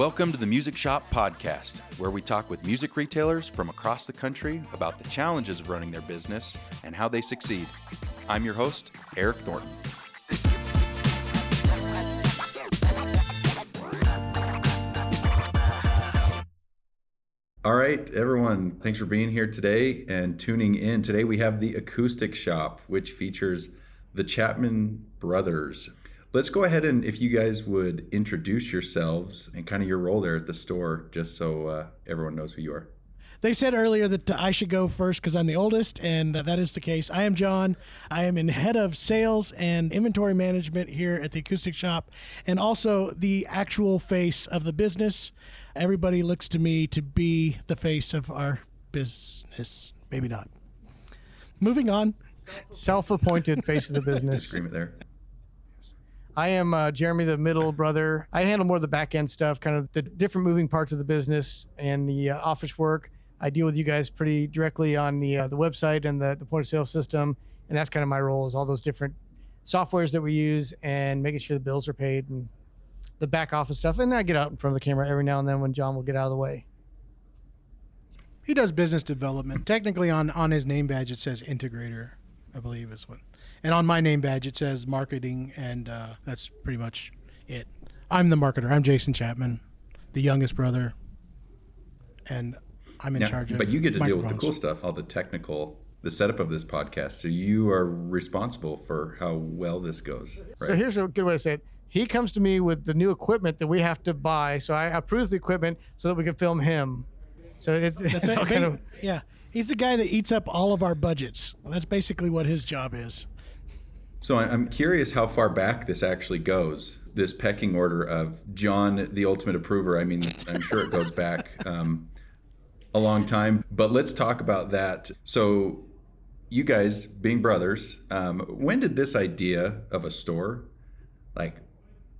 Welcome to the Music Shop Podcast, where we talk with music retailers from across the country about the challenges of running their business and how they succeed. I'm your host, Eric Thornton. All right, everyone, thanks for being here today and tuning in. Today we have the Acoustic Shoppe, which features the Chapman Brothers. Let's go ahead and if you guys would introduce yourselves and kind of your role there at the store, just so uh, everyone knows who you are. They said earlier that I should go first because I'm the oldest, and that is the case. I am John. I am in head of sales and inventory management here at the Acoustic Shoppe, and also the actual face of the business. Everybody looks to me to be the face of our business. Maybe not. Moving on. Self-appointed face of the business. Agreement there. I am uh, Jeremy, the middle brother. I handle more of the back end stuff, kind of the different moving parts of the business and the uh, office work. I deal with you guys pretty directly on the uh, the website and the, the point of sale system, and that's kind of my role is all those different softwares that we use and making sure the bills are paid and the back office stuff. And I get out in front of the camera every now and then when John will get out of the way. He does business development. Technically, on on his name badge, it says integrator. I believe is what, and on my name badge, it says marketing, and uh, that's pretty much it. I'm the marketer. I'm Jason Chapman, the youngest brother, and I'm in Now, charge of. but you get to deal with the cool stuff, all the technical, the setup of this podcast. So you are responsible for how well this goes. Right? So here's a good way to say it. He comes to me with the new equipment that we have to buy. So I approve the equipment so that we can film him. So it, That's it's it. all kind of yeah. He's the guy that eats up all of our budgets. That's basically what his job is. So I'm curious how far back this actually goes. This pecking order of John, the ultimate approver. I mean, I'm sure it goes back um, a long time. But let's talk about that. So, you guys, being brothers, um, when did this idea of a store, like,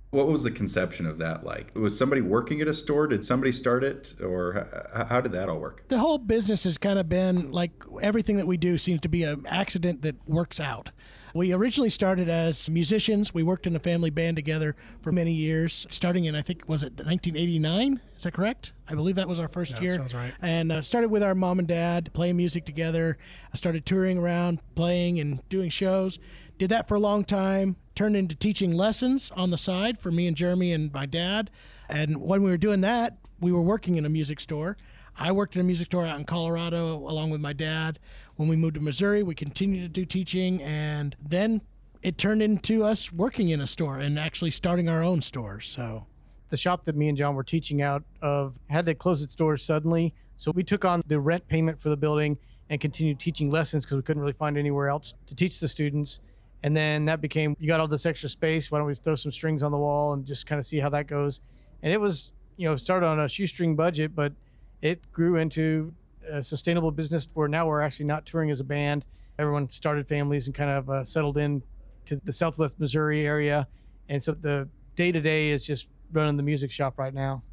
what was the conception of that like? Was somebody working at a store? Did somebody start it, or how did that all work? The whole business has kind of been like everything that we do seems to be an accident that works out. We originally started as musicians. We worked in a family band together for many years, starting in, I think, was it 1989? Is that correct? I believe that was our first year. sounds right. And uh, started with our mom and dad playing music together. I started touring around, playing and doing shows. Did that for a long time. Turned into teaching lessons on the side for me and Jeremy and my dad. And when we were doing that, we were working in a music store. I worked in a music store out in Colorado along with my dad. When we moved to Missouri, we continued to do teaching, and then it turned into us working in a store and actually starting our own store. So the shop that me and John were teaching out of had to close its doors suddenly. So we took on the rent payment for the building and continued teaching lessons because we couldn't really find anywhere else to teach the students. And then that became, you got all this extra space. Why don't we throw some strings on the wall and just kind of see how that goes? And it was, you know, started on a shoestring budget, but it grew into a sustainable business where now we're actually not touring as a band. Everyone started families and kind of uh, settled in to the Southwest Missouri area. And so the day to day is just running the music shop right now.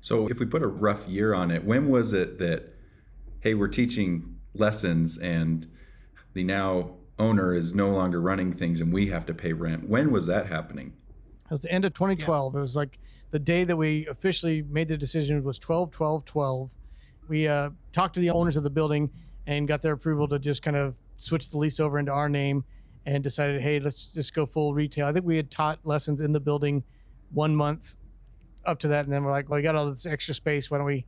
So, if we put a rough year on it, when was it that, hey, we're teaching lessons and the now owner is no longer running things and we have to pay rent? When was that happening? It was the end of 2012. It was like the day that we officially made the decision was 12 12 12. We uh, talked to the owners of the building and got their approval to just kind of switch the lease over into our name and decided, hey, let's just go full retail. I think we had taught lessons in the building one month up to that. And then we're like, well, we got all this extra space. Why don't we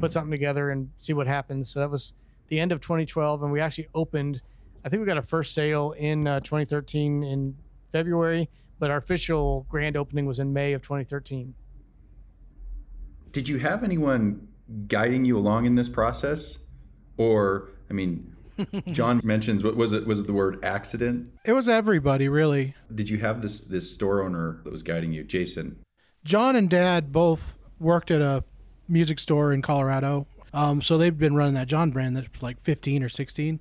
put something together and see what happens? So that was the end of 2012. And we actually opened, I think we got a first sale in uh, 2013 in February, but our official grand opening was in May of 2013. Did you have anyone guiding you along in this process? Or, I mean, John mentions what was it? Was it the word accident? it was everybody, really. Did you have this this store owner that was guiding you, Jason? John and Dad both worked at a music store in Colorado. Um, so they've been running that John brand that's like 15 or 16,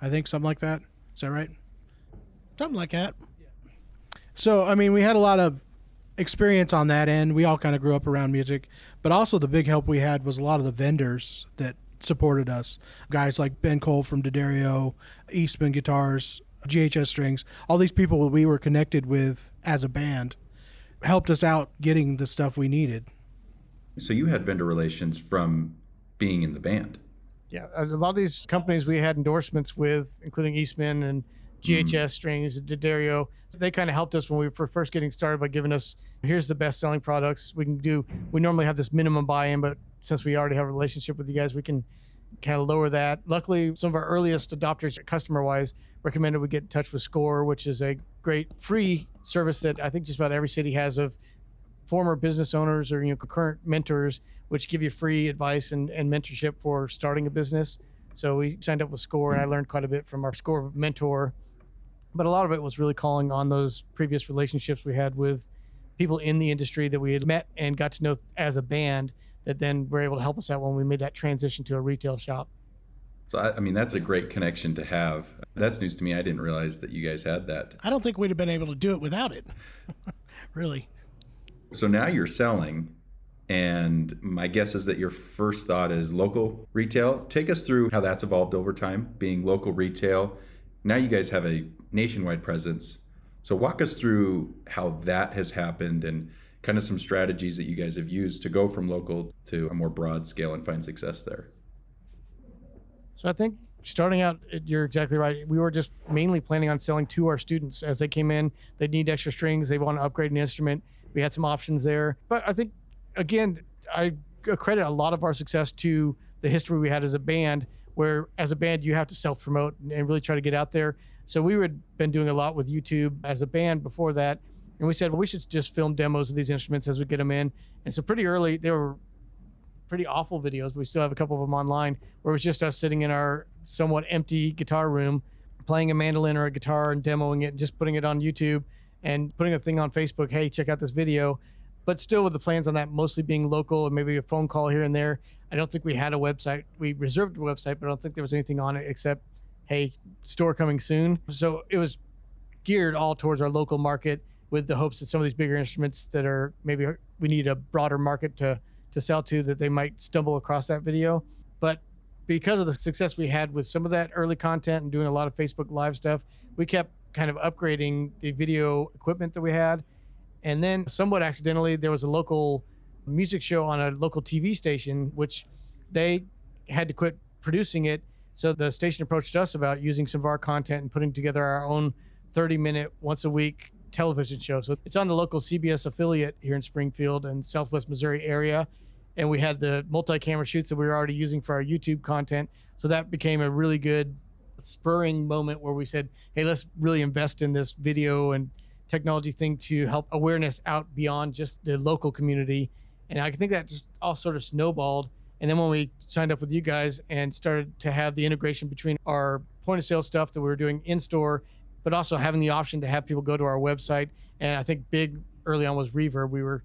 I think, something like that. Is that right? Something like that. So, I mean, we had a lot of experience on that end. We all kind of grew up around music, but also the big help we had was a lot of the vendors that supported us. Guys like Ben Cole from D'Addario, Eastman Guitars, GHS Strings, all these people we were connected with as a band helped us out getting the stuff we needed. So you had vendor relations from being in the band. Yeah, a lot of these companies we had endorsements with, including Eastman and GHS mm. Strings, D'Addario. They kind of helped us when we were first getting started by giving us here's the best selling products we can do. We normally have this minimum buy-in, but since we already have a relationship with you guys, we can kind of lower that. Luckily, some of our earliest adopters, customer-wise, recommended we get in touch with Score, which is a great free service that I think just about every city has of former business owners or you know current mentors, which give you free advice and, and mentorship for starting a business. So we signed up with Score, and I learned quite a bit from our Score mentor. But a lot of it was really calling on those previous relationships we had with people in the industry that we had met and got to know as a band that then were able to help us out when we made that transition to a retail shop. So I, I, mean, that's a great connection to have. That's news to me. I didn't realize that you guys had that. I don't think we'd have been able to do it without it. really. So now you're selling, and my guess is that your first thought is local retail. Take us through how that's evolved over time, being local retail. Now you guys have a nationwide presence. So walk us through how that has happened and kind of some strategies that you guys have used to go from local to a more broad scale and find success there. So I think starting out, you're exactly right. We were just mainly planning on selling to our students as they came in. They need extra strings. They want to upgrade an instrument. We had some options there, but I think again, I credit a lot of our success to the history we had as a band. Where as a band, you have to self promote and really try to get out there. So we had been doing a lot with YouTube as a band before that, and we said, well, we should just film demos of these instruments as we get them in. And so pretty early, they were pretty awful videos. We still have a couple of them online where it was just us sitting in our somewhat empty guitar room, playing a mandolin or a guitar and demoing it, and just putting it on YouTube and putting a thing on Facebook. Hey, check out this video. But still, with the plans on that mostly being local and maybe a phone call here and there. I don't think we had a website. We reserved a website, but I don't think there was anything on it except, hey, store coming soon. So it was geared all towards our local market with the hopes that some of these bigger instruments that are maybe we need a broader market to to sell to that they might stumble across that video. But because of the success we had with some of that early content and doing a lot of Facebook Live stuff, we kept kind of upgrading the video equipment that we had. And then, somewhat accidentally, there was a local music show on a local TV station, which they had to quit producing it. So the station approached us about using some of our content and putting together our own 30 minute, once a week television show. So it's on the local CBS affiliate here in Springfield and Southwest Missouri area and we had the multi-camera shoots that we were already using for our YouTube content. So that became a really good spurring moment where we said, "Hey, let's really invest in this video and technology thing to help awareness out beyond just the local community." And I think that just all sort of snowballed. And then when we signed up with you guys and started to have the integration between our point of sale stuff that we were doing in store, but also having the option to have people go to our website. And I think big early on was Reverb. We were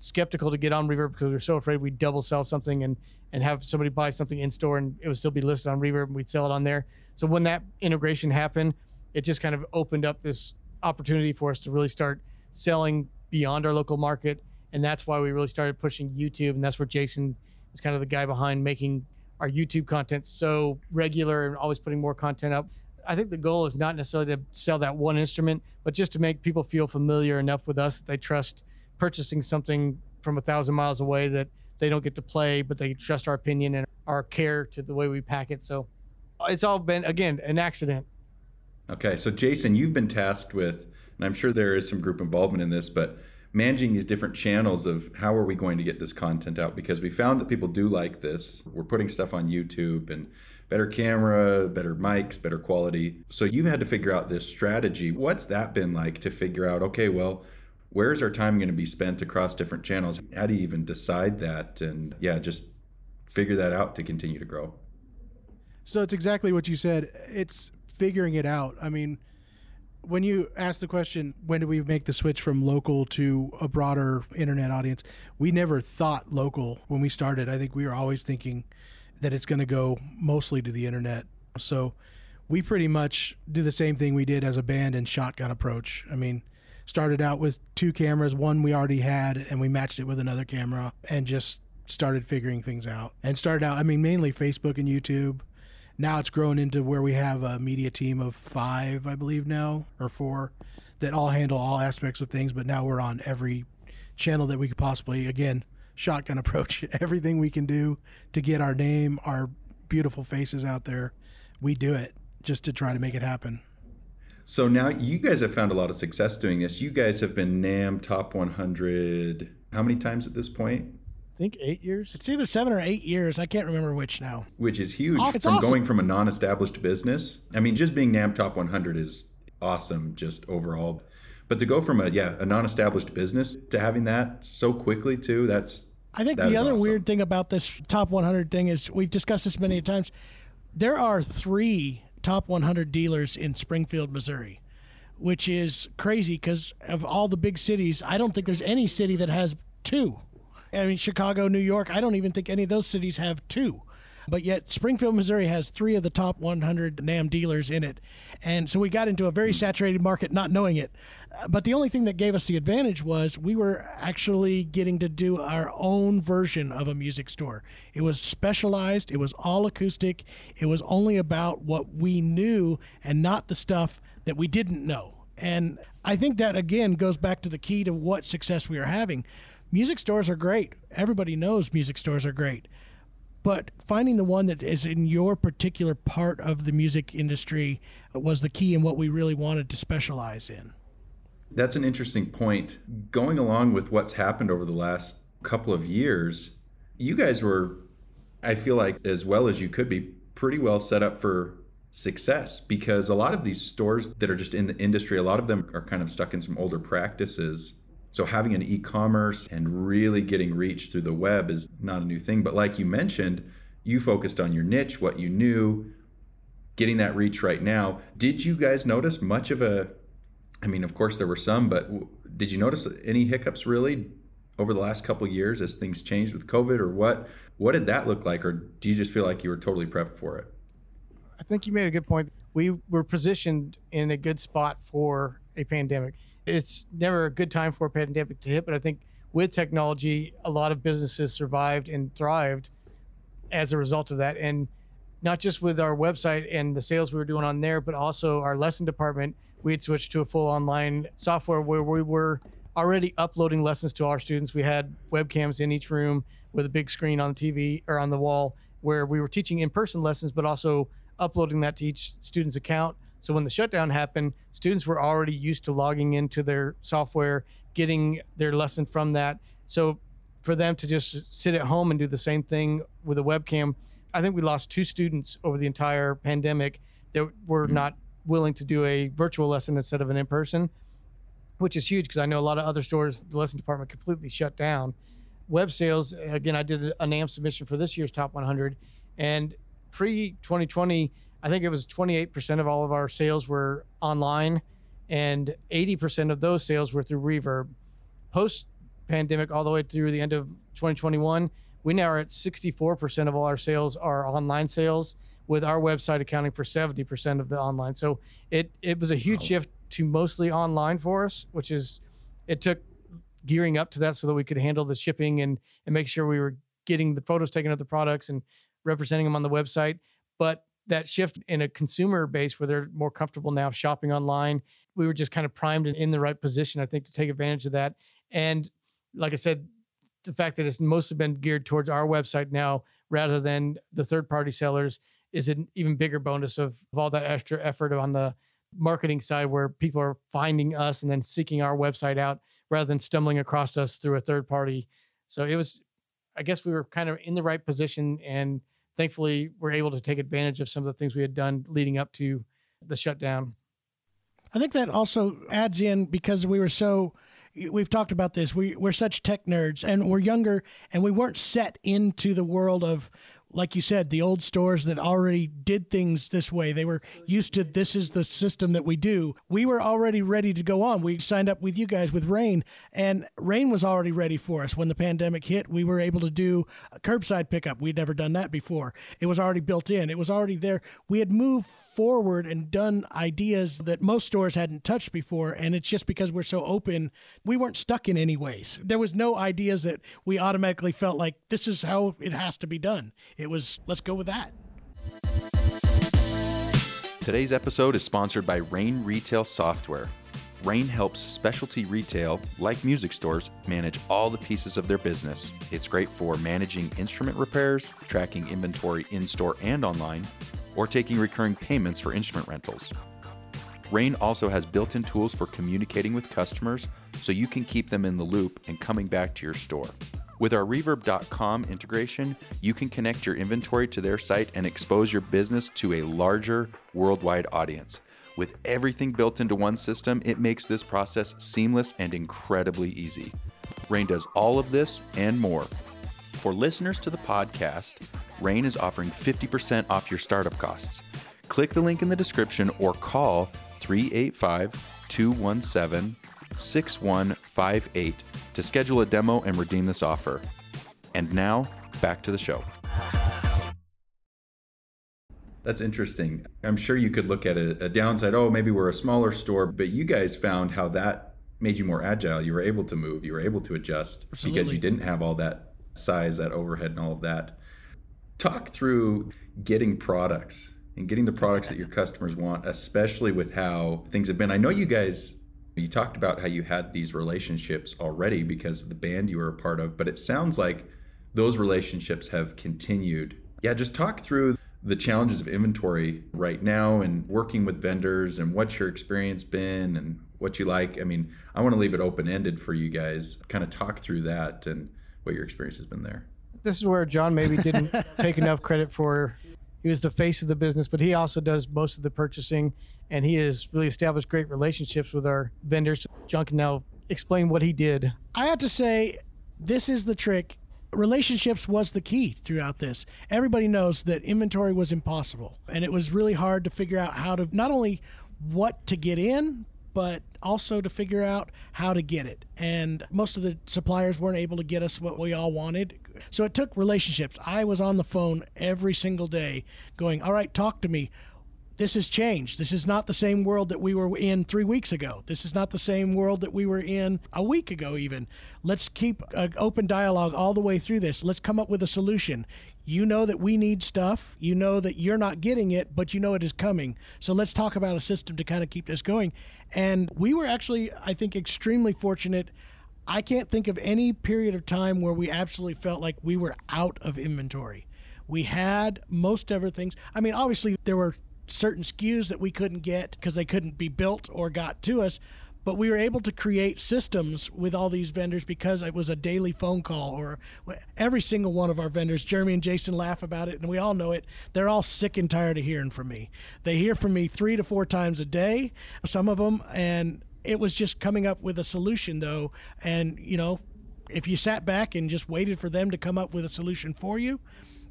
skeptical to get on Reverb because we were so afraid we'd double sell something and and have somebody buy something in store and it would still be listed on Reverb and we'd sell it on there. So when that integration happened, it just kind of opened up this opportunity for us to really start selling beyond our local market. And that's why we really started pushing YouTube. And that's where Jason is kind of the guy behind making our YouTube content so regular and always putting more content up. I think the goal is not necessarily to sell that one instrument, but just to make people feel familiar enough with us that they trust purchasing something from a thousand miles away that they don't get to play, but they trust our opinion and our care to the way we pack it. So it's all been again an accident. Okay, so Jason, you've been tasked with, and I'm sure there is some group involvement in this, but managing these different channels of how are we going to get this content out because we found that people do like this. We're putting stuff on YouTube and better camera, better mics, better quality. So you've had to figure out this strategy. What's that been like to figure out, okay, well, where's our time going to be spent across different channels? How do you even decide that? And yeah, just figure that out to continue to grow. So it's exactly what you said. It's figuring it out. I mean, when you ask the question, when do we make the switch from local to a broader internet audience? We never thought local when we started. I think we were always thinking that it's going to go mostly to the internet. So we pretty much do the same thing we did as a band and shotgun approach. I mean, started out with two cameras, one we already had, and we matched it with another camera and just started figuring things out. And started out, I mean, mainly Facebook and YouTube. Now it's grown into where we have a media team of five, I believe now, or four, that all handle all aspects of things. But now we're on every channel that we could possibly, again, shotgun approach. Everything we can do to get our name, our beautiful faces out there, we do it just to try to make it happen. So now you guys have found a lot of success doing this. You guys have been NAMM Top 100 how many times at this point? I think eight years. It's either seven or eight years. I can't remember which now. Which is huge Oh, it's from awesome. going from a non-established business. I mean, just being NAMM Top 100 is awesome, just overall. But to go from a yeah a non-established business to having that so quickly too, that's I think That the other awesome. weird thing about this top 100 thing is we've discussed this many times. There are three top 100 dealers in Springfield, Missouri, which is crazy because of all the big cities. I don't think there's any city that has two. I mean, Chicago, New York, I don't even think any of those cities have two. But yet, Springfield, Missouri has three of the top 100 NAMM dealers in it. And so we got into a very saturated market not knowing it. Uh, But the only thing that gave us the advantage was we were actually getting to do our own version of a music store. It was specialized, it was all acoustic, it was only about what we knew and not the stuff that we didn't know. And I think that again goes back to the key to what success we are having. Music stores are great. Everybody knows music stores are great. But finding the one that is in your particular part of the music industry was the key and what we really wanted to specialize in. That's an interesting point. Going along with what's happened over the last couple of years, you guys were, I feel like, as well as you could be, pretty well set up for success because a lot of these stores that are just in the industry, a lot of them are kind of stuck in some older practices. So having an e-commerce and really getting reach through the web is not a new thing. But like you mentioned, you focused on your niche, what you knew, getting that reach right now. Did you guys notice much of a I mean, of course there were some, but did you notice any hiccups really over the last couple years as things changed with COVID or what? What did that look like or do you just feel like you were totally prepped for it? I think you made a good point. We were positioned in a good spot for a pandemic. It's never a good time for a pandemic to hit, but I think with technology, a lot of businesses survived and thrived as a result of that. And not just with our website and the sales we were doing on there, but also our lesson department. We had switched to a full online software where we were already uploading lessons to our students. We had webcams in each room with a big screen on the TV or on the wall where we were teaching in person lessons, but also uploading that to each student's account. So when the shutdown happened, students were already used to logging into their software, getting their lesson from that. So for them to just sit at home and do the same thing with a webcam, I think we lost two students over the entire pandemic that were mm-hmm. not willing to do a virtual lesson instead of an in person, which is huge because I know a lot of other stores, the lesson department completely shut down. Web sales, again, I did a NAMM submission for this year's top 100, and pre 2020, I think it was 28% of all of our sales were online, and 80% of those sales were through Reverb. Post pandemic, all the way through the end of 2021, we now are at 64% of all our sales are online sales, with our website accounting for 70% of the online. So it it was a huge shift to mostly online for us, which is it took gearing up to that so that we could handle the shipping and and make sure we were getting the photos taken of the products and representing them on the website. But that shift in a consumer base where they're more comfortable now shopping online, we were just kind of primed and in the right position, I think, to take advantage of that. And like I said, the fact that it's mostly been geared towards our website now rather than the third party sellers is an even bigger bonus of, of all that extra effort on the marketing side where people are finding us and then seeking our website out rather than stumbling across us through a third party. So it was, I guess we were kind of in the right position and thankfully we're able to take advantage of some of the things we had done leading up to the shutdown. I think that also adds in because we were so we've talked about this. We we're such tech nerds and we're younger and we weren't set into the world of like you said, the old stores that already did things this way. They were used to this is the system that we do. We were already ready to go on. We signed up with you guys with Rain, and Rain was already ready for us. When the pandemic hit, we were able to do curbside pickup. We'd never done that before. It was already built in, it was already there. We had moved forward and done ideas that most stores hadn't touched before. And it's just because we're so open, we weren't stuck in any ways. There was no ideas that we automatically felt like this is how it has to be done. It was, let's go with that. Today's episode is sponsored by Rain Retail Software. Rain helps specialty retail, like music stores, manage all the pieces of their business. It's great for managing instrument repairs, tracking inventory in store and online, or taking recurring payments for instrument rentals. Rain also has built in tools for communicating with customers so you can keep them in the loop and coming back to your store. With our Reverb.com integration, you can connect your inventory to their site and expose your business to a larger worldwide audience. With everything built into one system, it makes this process seamless and incredibly easy. Rain does all of this and more. For listeners to the podcast, Rain is offering 50% off your startup costs. Click the link in the description or call 385 217 6158 to schedule a demo and redeem this offer. And now, back to the show. That's interesting. I'm sure you could look at a, a, downside. Oh, maybe we're a smaller store, but you guys found how that made you more agile. You were able to move, you were able to adjust Absolutely. because you didn't have all that size, that overhead, and all of that. Talk through getting products and getting the products that your customers want, especially with how things have been. I know you guys you talked about how you had these relationships already because of the band you were a part of, but it sounds like those relationships have continued. Yeah, just talk through the challenges of inventory right now and working with vendors and what's your experience been and what you like. I mean, I want to leave it open ended for you guys. Kind of talk through that and what your experience has been there. This is where John maybe didn't take enough credit for. He was the face of the business, but he also does most of the purchasing and he has really established great relationships with our vendors. John can now explain what he did. I have to say, this is the trick. Relationships was the key throughout this. Everybody knows that inventory was impossible, and it was really hard to figure out how to not only what to get in, but also to figure out how to get it. And most of the suppliers weren't able to get us what we all wanted. So it took relationships. I was on the phone every single day going, All right, talk to me this has changed. This is not the same world that we were in three weeks ago. This is not the same world that we were in a week ago, even. Let's keep an open dialogue all the way through this. Let's come up with a solution. You know that we need stuff. You know that you're not getting it, but you know it is coming. So let's talk about a system to kind of keep this going. And we were actually, I think, extremely fortunate. I can't think of any period of time where we absolutely felt like we were out of inventory. We had most everything. I mean, obviously, there were certain SKUs that we couldn't get because they couldn't be built or got to us. But we were able to create systems with all these vendors because it was a daily phone call, or every single one of our vendors. Jeremy and Jason laugh about it, and we all know it. They're all sick and tired of hearing from me. They hear from me three to four times a day, some of them, and it was just coming up with a solution, though. And, you know, if you sat back and just waited for them to come up with a solution for you,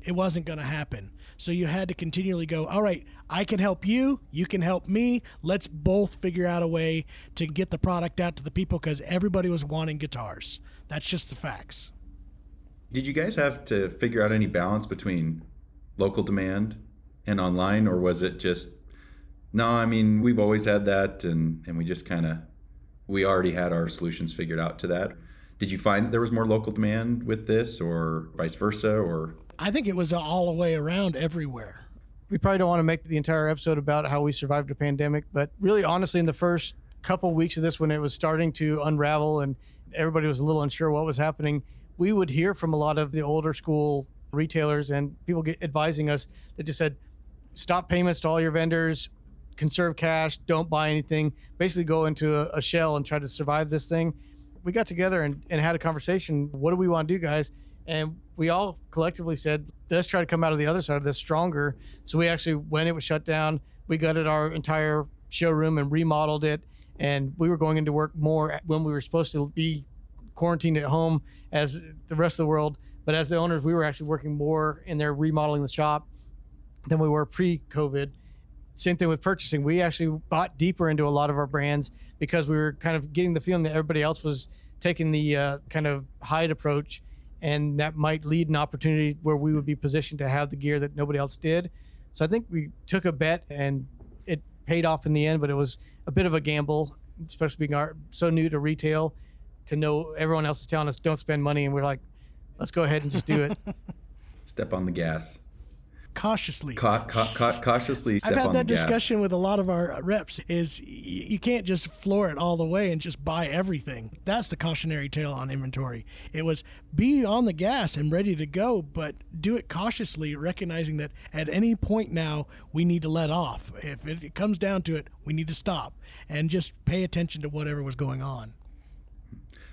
it wasn't going to happen. So you had to continually go, all right, I can help you, you can help me. Let's both figure out a way to get the product out to the people because everybody was wanting guitars. That's just the facts. Did you guys have to figure out any balance between local demand and online, or was it just no? I mean, we've always had that, and and we just kind of we already had our solutions figured out to that. Did you find that there was more local demand with this, or vice versa, or I think it was all the way around everywhere. We probably don't want to make the entire episode about how we survived a pandemic, but really, honestly, in the first couple weeks of this, when it was starting to unravel and everybody was a little unsure what was happening, we would hear from a lot of the older school retailers and people get advising us that just said, stop payments to all your vendors, conserve cash, don't buy anything, basically go into a, a shell and try to survive this thing. We got together and, and had a conversation. What do we want to do, guys? And we all collectively said, let's try to come out of the other side of this stronger. So we actually, when it was shut down, we gutted our entire showroom and remodeled it. And we were going into work more when we were supposed to be quarantined at home as the rest of the world. But as the owners, we were actually working more in there remodeling the shop than we were pre COVID. Same thing with purchasing. We actually bought deeper into a lot of our brands because we were kind of getting the feeling that everybody else was taking the uh, kind of hide approach and that might lead an opportunity where we would be positioned to have the gear that nobody else did. So I think we took a bet and it paid off in the end, but it was a bit of a gamble, especially being our, so new to retail to know everyone else is telling us don't spend money and we're like, let's go ahead and just do it. Step on the gas. Cautiously. Ca- ca- ca- cautiously I've had that discussion with a lot of our reps is y- you can't just floor it all the way and just buy everything. That's the cautionary tale on inventory. It was be on the gas and ready to go, but do it cautiously, recognizing that at any point now we need to let off. If it comes down to it, we need to stop and just pay attention to whatever was going on.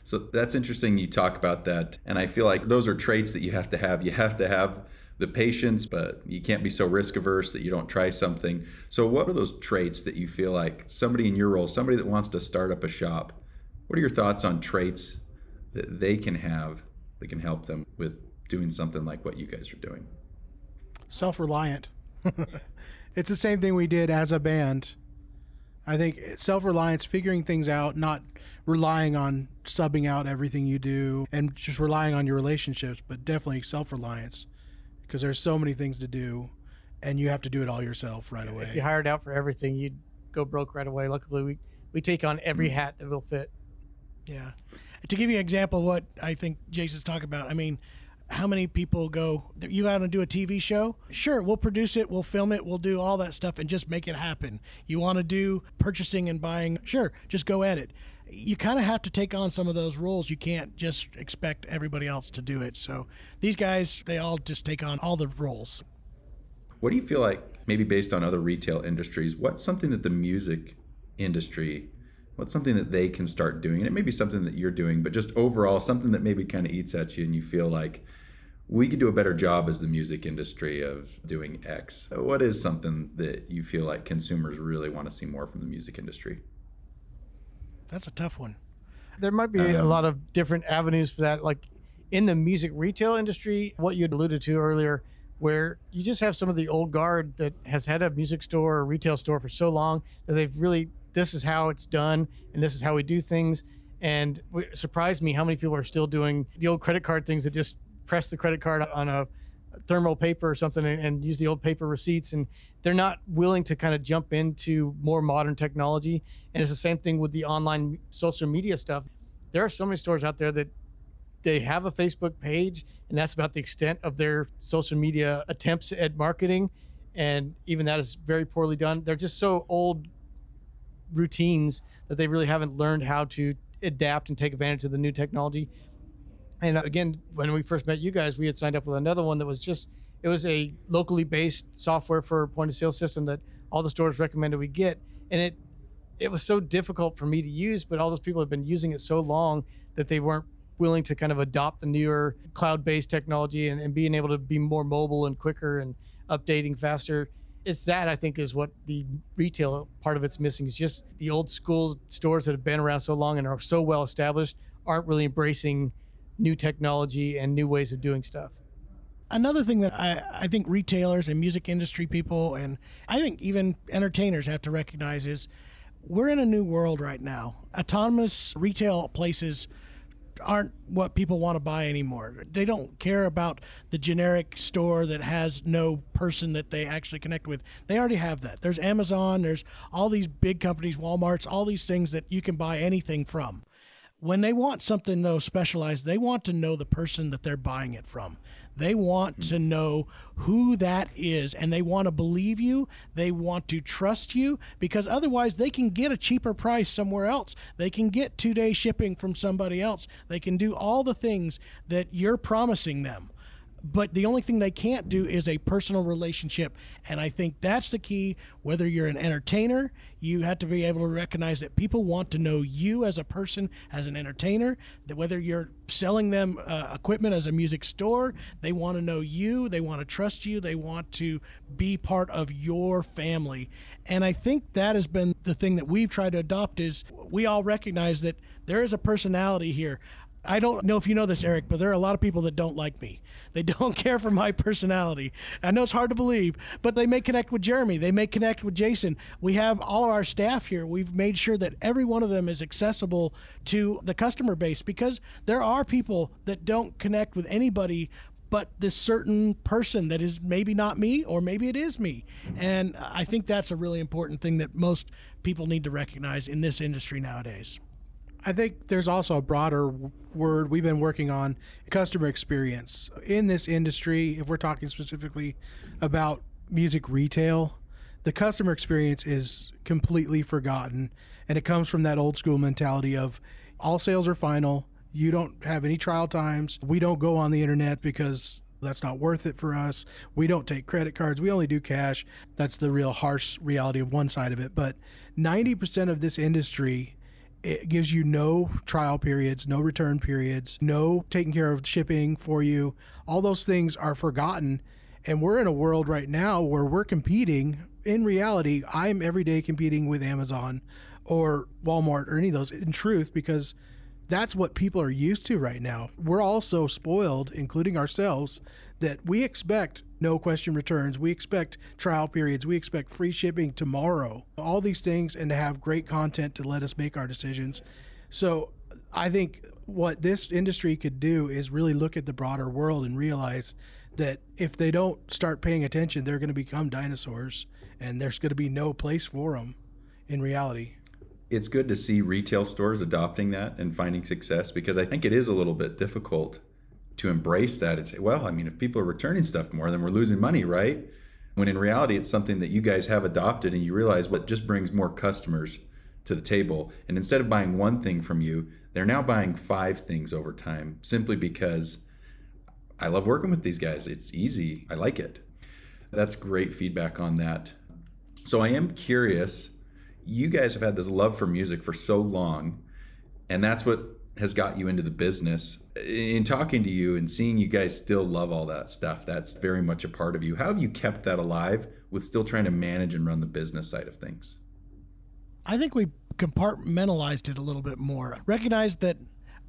So that's interesting you talk about that. And I feel like those are traits that you have to have. You have to have the patience, but you can't be so risk averse that you don't try something. So, what are those traits that you feel like somebody in your role, somebody that wants to start up a shop, what are your thoughts on traits that they can have that can help them with doing something like what you guys are doing? Self reliant. it's the same thing we did as a band. I think self reliance, figuring things out, not relying on subbing out everything you do and just relying on your relationships, but definitely self reliance because there's so many things to do and you have to do it all yourself right away. If you hired out for everything, you'd go broke right away. Luckily, we, we take on every mm. hat that will fit. Yeah. To give you an example of what I think Jason's talking about, I mean, how many people go, you got to do a TV show? Sure, we'll produce it, we'll film it, we'll do all that stuff and just make it happen. You want to do purchasing and buying? Sure, just go at it. You kind of have to take on some of those roles. You can't just expect everybody else to do it. So these guys, they all just take on all the roles. What do you feel like, maybe based on other retail industries, what's something that the music industry, what's something that they can start doing? And it may be something that you're doing, but just overall, something that maybe kind of eats at you and you feel like we could do a better job as the music industry of doing X. What is something that you feel like consumers really want to see more from the music industry? That's a tough one. There might be a lot of different avenues for that. Like in the music retail industry, what you alluded to earlier, where you just have some of the old guard that has had a music store or retail store for so long that they've really, this is how it's done and this is how we do things. And it surprised me how many people are still doing the old credit card things that just press the credit card on a thermal paper or something and, and, use the old paper receipts. And they're not willing to kind of jump into more modern technology. And it's the same thing with the online social media stuff. There are so many stores out there that they have a facebook page and that's about the extent of their social media attempts at marketing. And even that is very poorly done. They're just so old routines that they really haven't learned how to adapt and take advantage of the new technology and again, when we first met you guys, we had signed up with another one that was just it was a locally based software for point of sale system that all the stores recommended we get, and it it was so difficult for me to use, but all those people have been using it so long that they weren't willing to kind of adopt the newer cloud-based technology and, and being able to be more mobile and quicker and updating faster. It's that I think is what the retail part of it's missing. Is just the old school stores that have been around so long and are so well established aren't really embracing new technology and new ways of doing stuff. Another thing that I, I think retailers and music industry people, and I think even entertainers have to recognize is we're in a new world right now. Autonomous retail places aren't what people want to buy anymore. They don't care about the generic store that has no person that they actually connect with. They already have that. There's Amazon, there's all these big companies, Walmart's, all these things that you can buy anything from when they want something though specialized they want to know the person that they're buying it from. They want mm. to know who that is and they want to believe you they want to trust you because otherwise they can get a cheaper price somewhere else. They can get two day shipping from somebody else. They can do all the things that you're promising them but the only thing they can't do is a personal relationship. And i think that's the key whether you're an entertainer you have to be able to recognize that people want to know you as a person as an entertainer that whether you're selling them uh, equipment as a music store they want to know you they want to trust you they want to be part of your family. And i think that has been the thing that we've tried to adopt is we all recognize that there is a personality here I don't know if you know this, Eric, but there are a lot of people that don't like me. They don't care for my personality. I know it's hard to believe, but they may connect with Jeremy. They may connect with Jason. We have all of our staff here. We've made sure that every one of them is accessible to the customer base because there are people that don't connect with anybody but this certain person that is maybe not me or maybe it is me. And I think that's a really important thing that most people need to recognize in this industry nowadays. I think there's also a broader word we've been working on customer experience in this industry. If we're talking specifically about music retail, the customer experience is completely forgotten. And it comes from that old school mentality of all sales are final. You don't have any trial times. We don't go on the internet because that's not worth it for us. We don't take credit cards. We only do cash. That's the real harsh reality of one side of it. But 90% of this industry it gives you no trial periods, no return periods, no taking care of shipping for you. All those things are forgotten. And we're in a world right now where we're competing. In reality, I'm every day competing with Amazon or Walmart or any of those in truth because that's what people are used to right now. We're all so spoiled, including ourselves, that we expect no question returns. We expect trial periods. We expect free shipping tomorrow. All these things, and to have great content to let us make our decisions. So I think what this industry could do is really look at the broader world and realize that if they don't start paying attention, they're going to become dinosaurs and there's going to be no place for them in reality it's good to see retail stores adopting that and finding success because I think it is a little bit difficult to embrace that and say, well, I mean, if people are returning stuff more, then we're losing money, right? When in reality, it's something that you guys have adopted and you realize what just brings more customers to the table. And instead of buying one thing from you, they're now buying five things over time simply because I love working with these guys. It's easy. I like it. That's great feedback on that. So I am curious you guys have had this love for music for so long, and that's what has got you into the business. In talking to you and seeing you guys still love all that stuff, that's very much a part of you. How have you kept that alive with still trying to manage and run the business side of things? I think we compartmentalized it a little bit more. Recognized that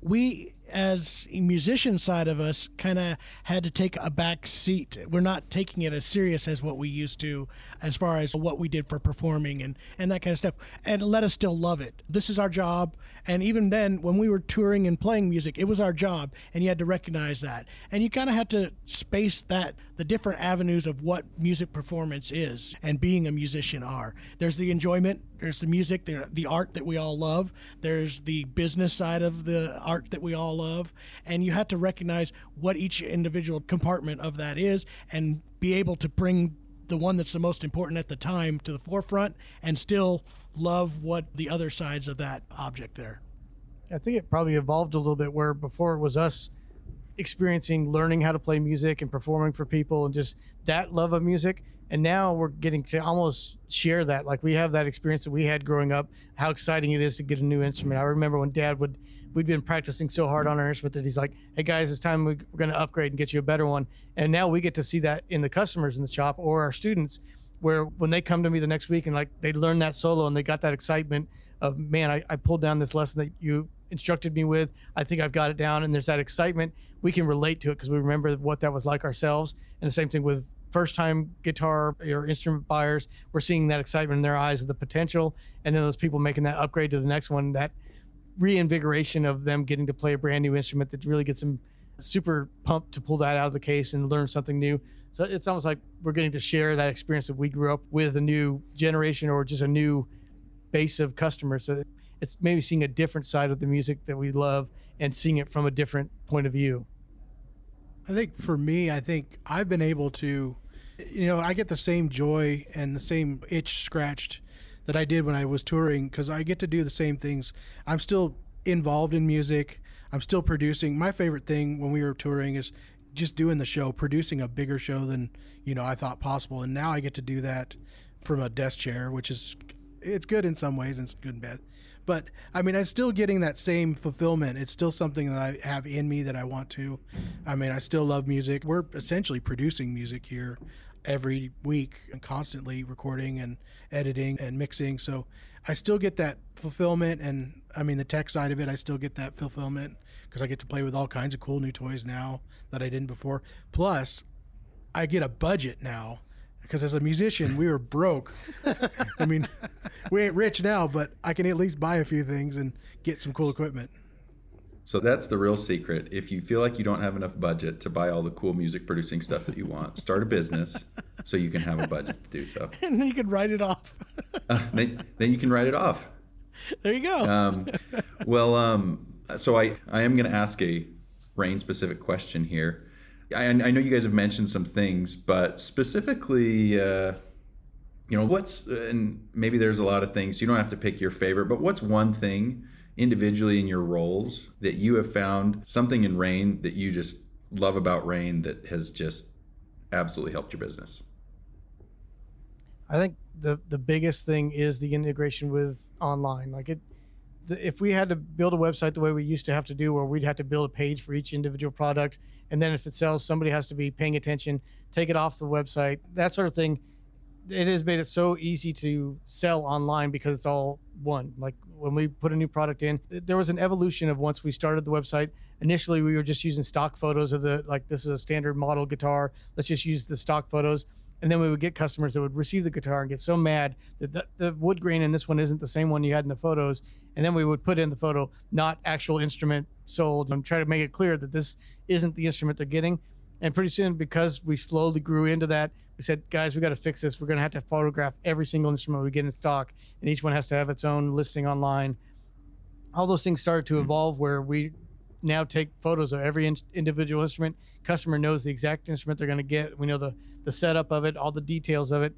we as a musician side of us kind of had to take a back seat. We're not taking it as serious as what we used to as far as what we did for performing and, and that kind of stuff. And let us still love it. This is our job. And even then, when we were touring and playing music, it was our job. And you had to recognize that. And you kind of had to space that, the different avenues of what music performance is and being a musician are. There's the enjoyment, there's the music, the, the art that we all love, there's the business side of the art that we all love, and you have to recognize what each individual compartment of that is and be able to bring the one that's the most important at the time to the forefront and still love what the other sides of that object there. I think it probably evolved a little bit where before it was us experiencing learning how to play music and performing for people and just that love of music. And now we're getting to almost share that. Like we have that experience that we had growing up how exciting it is to get a new instrument. I remember when dad would we'd been practicing so hard on our instrument that he's like, "Hey guys, it's time we're going to upgrade and get you a better one." And now we get to see that in the customers in the shop or our students, where when they come to me the next week and like they learn that solo and they got that excitement of, "Man, I, I pulled down this lesson that you instructed me with. I think I've got it down." And there's that excitement. We can relate to it because we remember what that was like ourselves. And the same thing with first time guitar or instrument buyers we're seeing that excitement in their eyes of the potential and then those people making that upgrade to the next one that reinvigoration of them getting to play a brand new instrument that really gets them super pumped to pull that out of the case and learn something new. So it's almost like we're getting to share that experience that we grew up with a new generation or just a new base of customers. So it's maybe seeing a different side of the music that we love and seeing it from a different point of view. I think for me, I think I've been able to, you know, I get the same joy and the same itch scratched that I did when I was touring because I get to do the same things. I'm still involved in music. I'm still producing. My favorite thing when we were touring is just doing the show, producing a bigger show than you know I thought possible. And now I get to do that from a desk chair, which is it's good in some ways and it's good and bad. But I mean, I'm still getting that same fulfillment. It's still something that I have in me that I want to. I mean, I still love music. We're essentially producing music here every week and constantly recording and editing and mixing. So I still get that fulfillment. And I mean, the tech side of it, I still get that fulfillment because I get to play with all kinds of cool new toys now that I didn't before. Plus, I get a budget now because as a musician, we were broke. I mean, we ain't rich now, but I can at least buy a few things and get some cool equipment. So that's the real secret. If you feel like you don't have enough budget to buy all the cool music producing stuff that you want, start a business so you can have a budget to do so. And then you can write it off. uh, then, then, you can write it off. There you go. Um, well, um, So I, I am going to ask a rain specific question here. I, I know you guys have mentioned some things, but specifically, uh, you know, what's, and maybe there's a lot of things, you don't have to pick your favorite, but what's one thing individually in your roles that you have found something in Rain that you just love about Rain that has just absolutely helped your business? I think the the biggest thing is the integration with online. Like it, the, if we had to build a website the way we used to have to do, where we'd have to build a page for each individual product, and then if it sells, somebody has to be paying attention, take it off the website, that sort of thing. It has made it so easy to sell online because it's all one. Like when we put a new product in, there was an evolution of once we started the website. Initially, we were just using stock photos of the like this is a standard model guitar. Let's just use the stock photos and then we would get customers that would receive the guitar and get so mad that the, the, wood grain in this one isn't the same one you had in the photos and then we would put in the photo not actual instrument sold and try to make it clear that this isn't the instrument they're getting and pretty soon because we slowly grew into that we said guys we got to fix this. We're going to have to photograph every single instrument we get in stock and each one has to have its own listing online. All those things started to hmm. evolve where we now take photos of every in- individual instrument. Customer knows the exact instrument they're going to get. We know the the setup of it, all the details of it.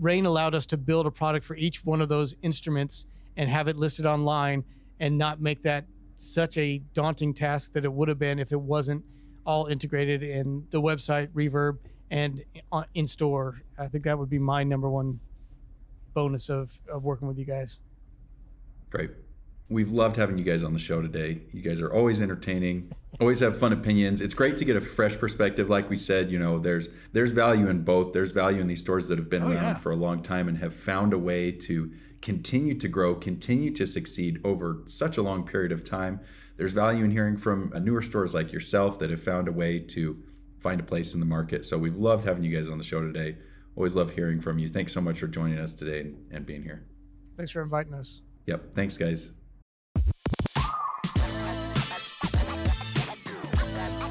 Rain allowed us to build a product for each one of those instruments and have it listed online and not make that such a daunting task that it would have been if it wasn't all integrated in the website, Reverb, and uh, in store. I think that would be my number one bonus of, of working with you guys. Great we've loved having you guys on the show today. You guys are always entertaining, always have fun opinions. It's great to get a fresh perspective. Like we said, you know, there's there's value in both. There's value in these stores that have been oh, around yeah. for a long time and have found a way to continue to grow, continue to succeed over such a long period of time. There's value in hearing from uh, newer stores like yourself that have found a way to find a place in the market. So we've loved having you guys on the show today. Always love hearing from you. Thanks so much for joining us today and being here. Thanks for inviting us. Yep. Thanks, guys.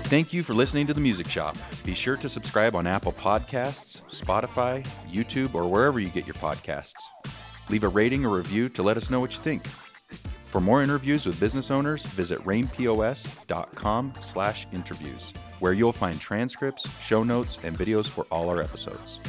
Thank you for listening to The Music Shop. Be sure to subscribe on Apple Podcasts, Spotify, YouTube, or wherever you get your podcasts. Leave a rating or review to let us know what you think. For more interviews with business owners, visit rainpos.com slash interviews, where you'll find transcripts, show notes, and videos for all our episodes.